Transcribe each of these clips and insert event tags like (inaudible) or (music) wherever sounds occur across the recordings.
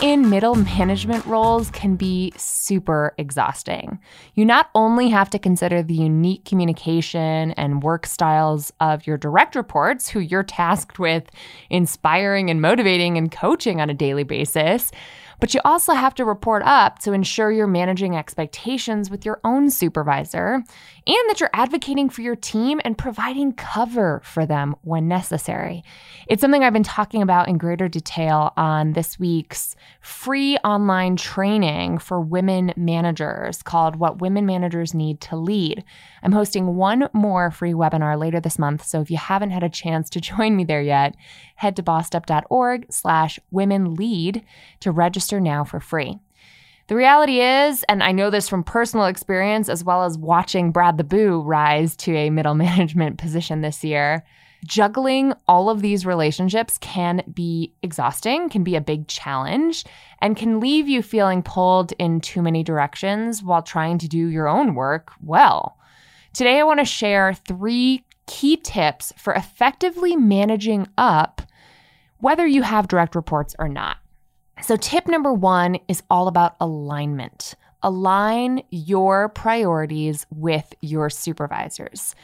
In middle management roles can be super exhausting. You not only have to consider the unique communication and work styles of your direct reports, who you're tasked with inspiring and motivating and coaching on a daily basis, but you also have to report up to ensure you're managing expectations with your own supervisor and that you're advocating for your team and providing cover for them when necessary. It's something I've been talking about in greater detail on this week's free online training for women managers called What Women Managers Need to Lead. I'm hosting one more free webinar later this month, so if you haven't had a chance to (laughs) join me there yet, head to bossedup.org slash women lead to register now for free. The reality is, and I know this from personal experience as well as watching Brad the Boo rise to a middle (laughs) management position this year, juggling all of these relationships can be exhausting, can be a big challenge, and can leave you feeling pulled in too many directions while trying to do your own work well. Today, I want to share three key tips for effectively managing up whether you have direct reports or not. So, tip number one is all about alignment. Align your priorities with your supervisors.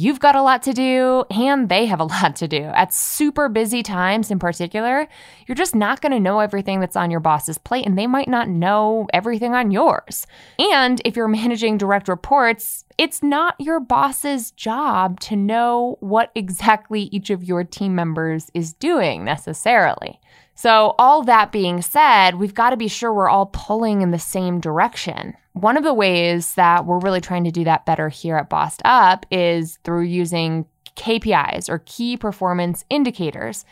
You've got a lot to do, and they have a (laughs) lot to do. At super busy times in particular, you're just not going to know everything that's on your boss's plate, and they might not know everything on yours. And if you're (laughs) managing direct reports, it's not your boss's job to know what exactly each of your team members is doing necessarily. So, all that being said, we've got to be sure we're all pulling in the same direction. One of the ways that we're really trying to do that better here at Bossed Up is through using KPIs or key performance indicators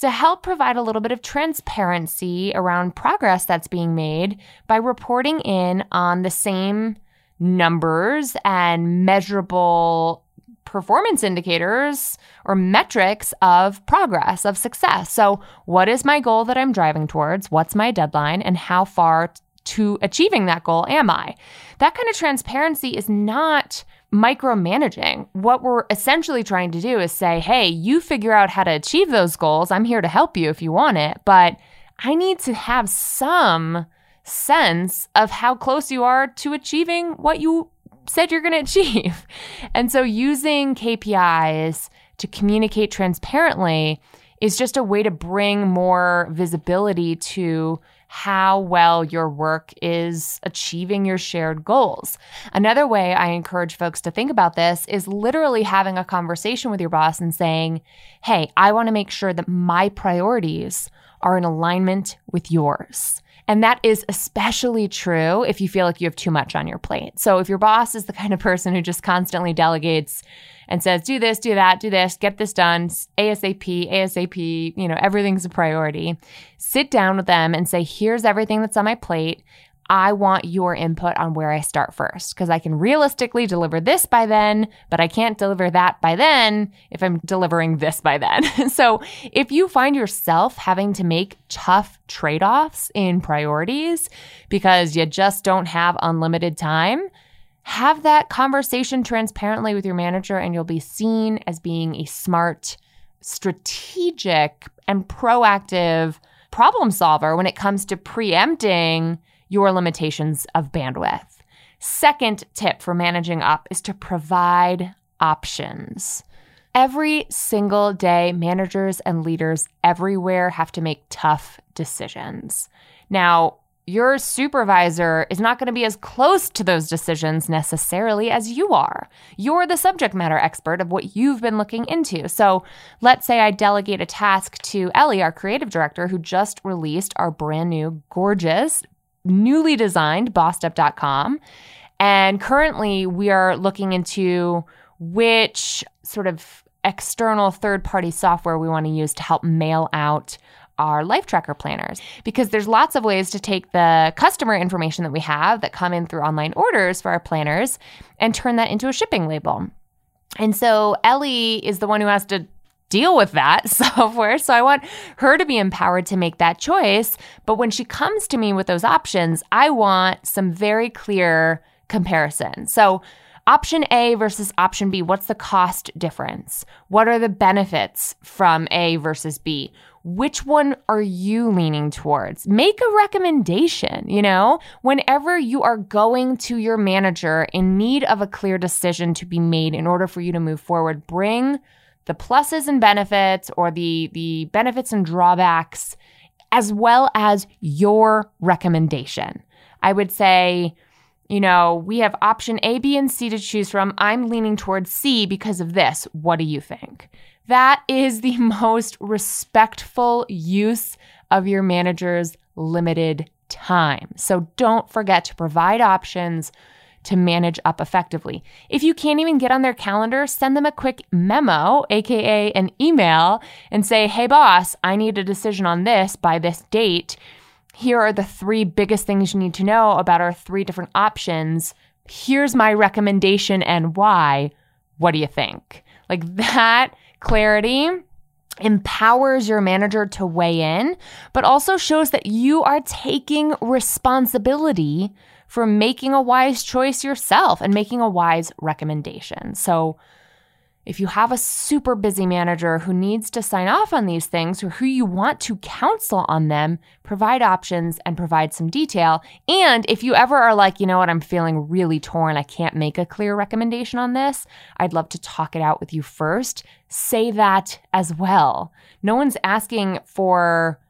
to help provide a little bit of transparency around progress that's being made by reporting in on the same numbers and measurable performance indicators or metrics of progress, of success. So, what is my goal that I'm driving towards? What's my deadline? And how far to achieving that goal am I? That kind of transparency is not micromanaging. What we're essentially trying to do is say, hey, you figure out how to achieve those goals. I'm here to help you if you want it, but I need to have some sense of how close you are to achieving what you said you're going (laughs) to achieve. And so using KPIs to communicate transparently is just a way to bring more visibility to how well your work is achieving your shared goals. Another way I encourage folks to think about this is literally having a conversation with your boss and saying, Hey, I want to make sure that my priorities are in alignment with yours. And that is especially true if you feel like you have too much on your plate. So if your boss is the kind of person who just constantly delegates and says, do this, do that, do this, get this done, ASAP, ASAP, you know, everything's a priority. Sit down with them and say, here's everything that's on my plate. I want your input on where I start first because I can realistically deliver this by then, but I can't deliver that by then if I'm delivering this by then. (laughs) so if you find yourself having to make tough trade offs in priorities because you just don't have unlimited time, have that conversation transparently with your manager and you'll be seen as being a smart, strategic, and proactive problem solver when it comes to preempting your limitations of bandwidth. Second tip for managing up is to provide options. Every single day, managers and leaders everywhere have to make tough decisions. Now, your supervisor is not going to be as close to those decisions necessarily as you are. You're the subject matter expert of what you've been looking into. So let's say I delegate a task to Ellie, our creative director, who just released our brand new, gorgeous, newly designed bossedup.com. And currently we are looking into which sort of external third party software we want to use to help mail out our life tracker planners because there's lots of ways to take the customer information that we have that come in through online orders for our planners and turn that into a shipping label. And so Ellie is the one who has to deal with that (laughs) software. So I want her to be empowered to make that choice. But when she comes to me with those options, I want some very clear comparison. So option A versus option B, what's the cost difference? What are the benefits from A versus B? which one are you leaning towards? Make a recommendation, you know? Whenever you are going to your manager in need of a clear decision to be made in order for you to move forward, bring the pluses and benefits or the the benefits and drawbacks as well as your recommendation. I would say you know, we have option A, B, and C to choose from. I'm leaning towards C because of this. What do you think? That is the (laughs) most respectful use of your manager's limited time. So don't forget to provide options to manage up effectively. If you can't even get on their calendar, send them a quick memo, aka an email, and say, hey, boss, I need a decision on this by this date. Here are the three biggest things you need to know about our three different options. Here's my recommendation and why. What do you think? Like that clarity empowers your manager to weigh in, but also shows that you are taking responsibility for making a wise choice yourself and making a wise recommendation. So, if you have a super busy manager who needs to sign off on these things or who you want to counsel on them, provide options and provide some detail. And if you ever are like, you know what, I'm feeling really torn, I can't make a clear recommendation on this, I'd love to talk it out with you first. Say that as well. No one's asking for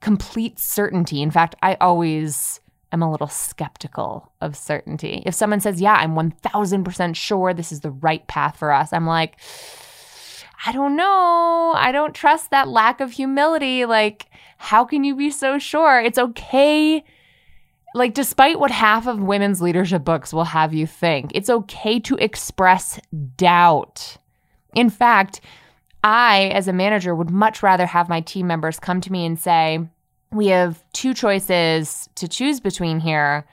complete certainty. In fact, I always am a little skeptical of certainty. If someone says, Yeah, I'm 1000% sure this is the right path for us, I'm like, I don't know. I don't trust that lack of humility. Like, how can you be so sure? It's okay. Like, despite what half of women's leadership books will have you think, it's okay to express doubt. In fact, I, as a manager, would much rather have my team members come to me and say, we have two choices to choose between here.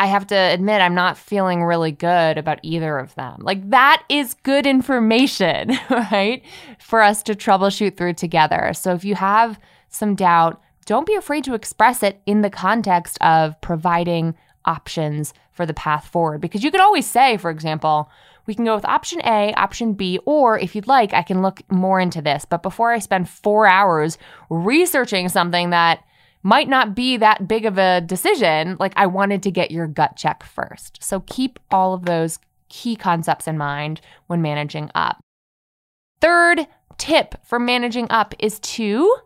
I have to admit, I'm not feeling really good about either of them. Like, that is good information, (laughs) right? For us to troubleshoot through together. So, if you have some doubt, don't be afraid to express it in the context of providing options for the path forward. Because you could always say, for example, we can go with option A, option B, or if you'd like, I can look more into this. But before I spend four hours researching something that might not be that big of a decision, like I wanted to get your gut check first. So keep all of those key concepts in mind when managing up. Third tip for managing up is to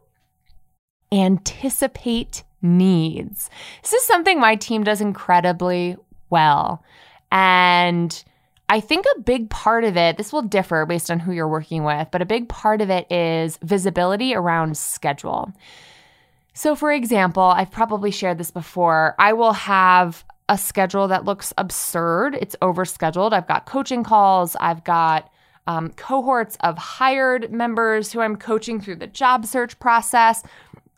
anticipate needs. This is something my team does incredibly well. And I think a big part of it, this will differ based on who you're working with, but a big part of it is visibility around schedule. So, for example, I've probably shared this before. I will have a schedule that looks absurd, it's overscheduled. I've got coaching calls, I've got um, cohorts of hired members who I'm coaching through the job search process.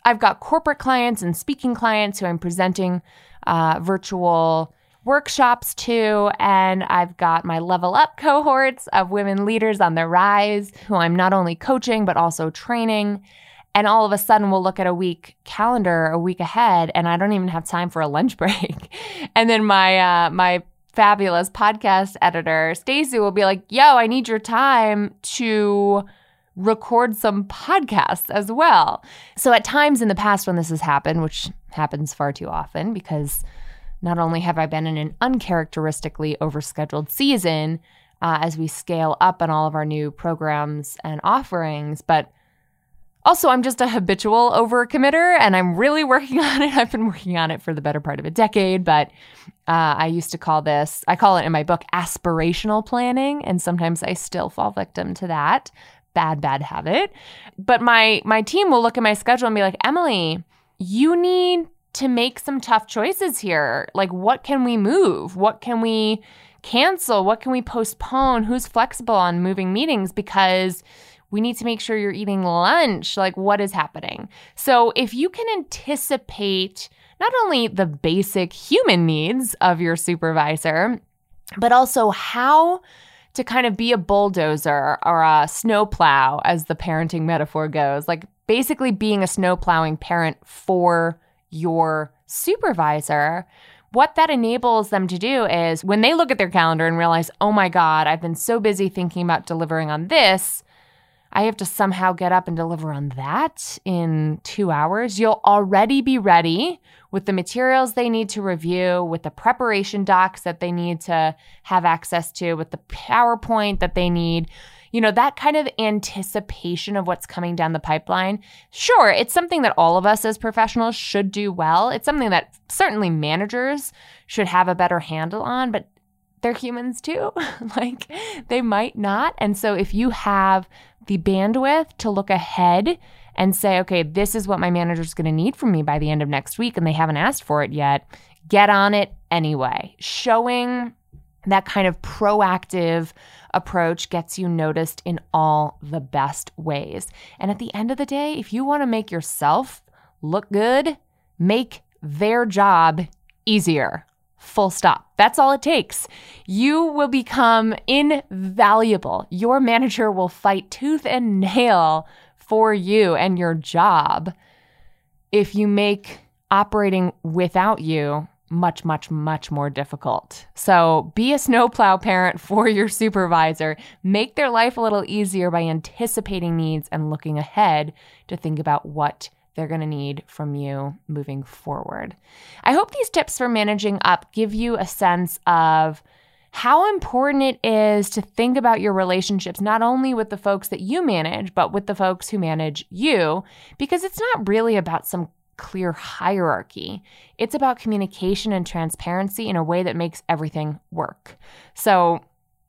I've got corporate clients and speaking clients who I'm presenting uh, virtual workshops to. And I've got my level up cohorts of women leaders on the rise who I'm not only coaching, but also training. And all of a sudden, we'll look at a week calendar a week ahead, and I don't even have time for a lunch (laughs) break. and then my uh, my fabulous podcast editor, Stacy, will be like, "Yo, I need your time to." Record some podcasts as well. So, at times in the past when this has happened, which happens far too often because not only have I been in an uncharacteristically overscheduled season uh, as we scale up on all of our new programs and offerings, but Also, I'm just a habitual overcommitter and I'm really working (laughs) on it. I've been working on it for the better part of a decade, but uh, I used to call this, I call it in my book aspirational planning. And sometimes I still fall victim to that bad, bad habit. But my, my team will look at my schedule and be like, Emily, you need to make some tough choices here. Like, what can we move? What can we cancel? What can we postpone? Who's flexible on moving meetings? Because we need to make sure you're eating lunch. Like, what is happening? So, if you can anticipate not only the basic human needs of your supervisor, but also how to kind of be a bulldozer or a snowplow, as the parenting metaphor goes, like basically being a snowplowing parent for your supervisor. What that enables them to do is when they look at their calendar and realize, oh my God, I've been so busy thinking about delivering on this, I have to somehow get up and deliver on that in two hours. You'll already be ready with the materials they need to review, with the preparation docs that they need to have access to, with the PowerPoint that they need. You know, that kind of anticipation of what's coming down the pipeline. Sure, it's something that all of us as professionals should do well. It's something that certainly managers should have a better handle on, but they're humans too. (laughs) like they might not. And so if you have the bandwidth to look ahead and say, okay, this is what my manager is going to need from me by the end of next week, and they haven't asked for it yet, get on it anyway. Showing that kind of proactive approach gets you noticed in all the best ways. And at the end of the day, if you want to make yourself look good, make their job easier. Full stop. That's all it takes. You will become invaluable. Your manager will fight tooth and nail for you and your job if you make operating without you much, much, much more difficult. So be a snowplow parent (laughs) for your supervisor. Make their life a little easier by anticipating needs and looking ahead to think about what they're going to need from you moving forward. I hope these tips for managing up give you a sense of how important it is to think about your relationships, not only with the folks that you manage, but with the folks who manage you, because it's not really about some clear hierarchy. It's about communication and transparency in a way that makes everything work. So,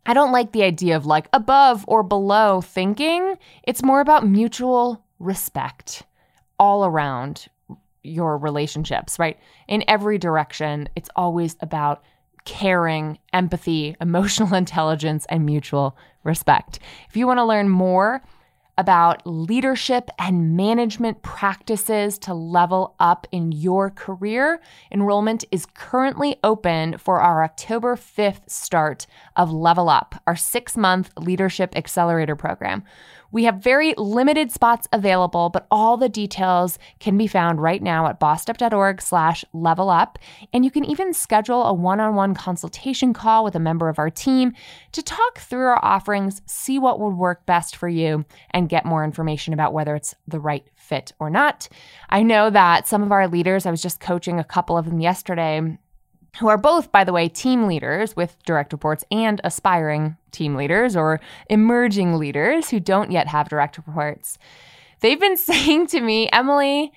I don't like the idea of like above or below thinking. It's more about mutual respect all around your relationships, right? In every direction, it's always about caring, empathy, (laughs) emotional intelligence, and mutual respect. If you want to learn more about leadership and management practices to level up in your career, enrollment is currently open for our October 5th start of Level Up, our six month leadership accelerator program. We have very limited spots available, but all the details can be found right now at bossedup.org slash level up. And you can even schedule a one-on-one consultation call with a member of our team to talk through our offerings, see what would work best for you, and get more information about whether it's the right fit or not. I know that some of our leaders, I was just coaching a couple of them yesterday, who are both, by the way, team leaders with direct reports and aspiring team leaders or emerging leaders who don't yet have direct reports. They've been (laughs) saying to me, Emily,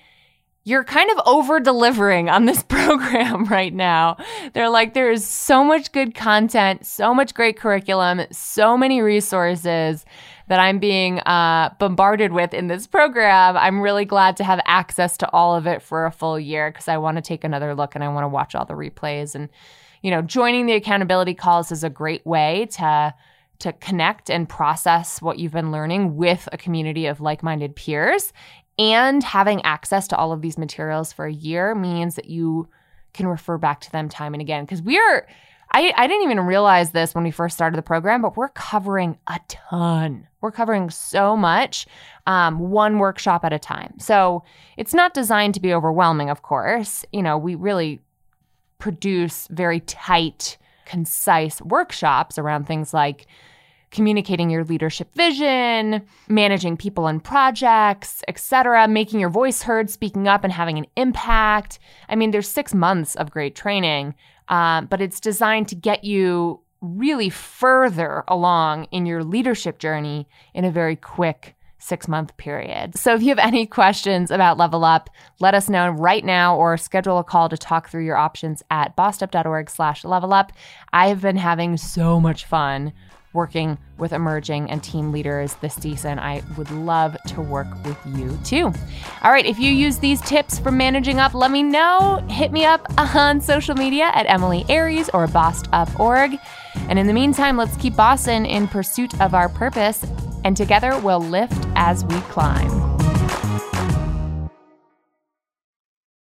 you're kind of over delivering on this (laughs) program right now. They're like, there is so much good content, so much great curriculum, so many resources that I'm being uh, bombarded with in this program. I'm really glad to have access to all of it for a full year because I want to take another look and I want to watch all the replays. And, you know, joining the accountability calls is a great way to to connect and process what you've been learning with a community of like-minded peers and having access to all of these materials for a year means that you can refer back to them time and again because we are I, I didn't even realize this when we first started the program, but we're covering a ton. We're covering so much, um, one workshop at a time. So it's not designed to be overwhelming, of course. You know, we really produce very tight, concise workshops around things like communicating your leadership vision, managing people and projects, etc., making your voice heard, speaking up and having an impact. I mean, there's 6 months of great training um, but it's designed to get you really further along in your leadership journey in a very quick six month period. So if you have any questions about Level Up, let us know right now or schedule a call to talk through your options at bossedup.org slash level up. I have been having so much fun working with emerging and team leaders this season. I would love to work with you too. All right, if you use these tips for managing up, let me know. Hit me up on social media at Emily Aarons or bossedup.org. And in the meantime, let's keep bossing in pursuit of our purpose, and together we'll lift as we climb.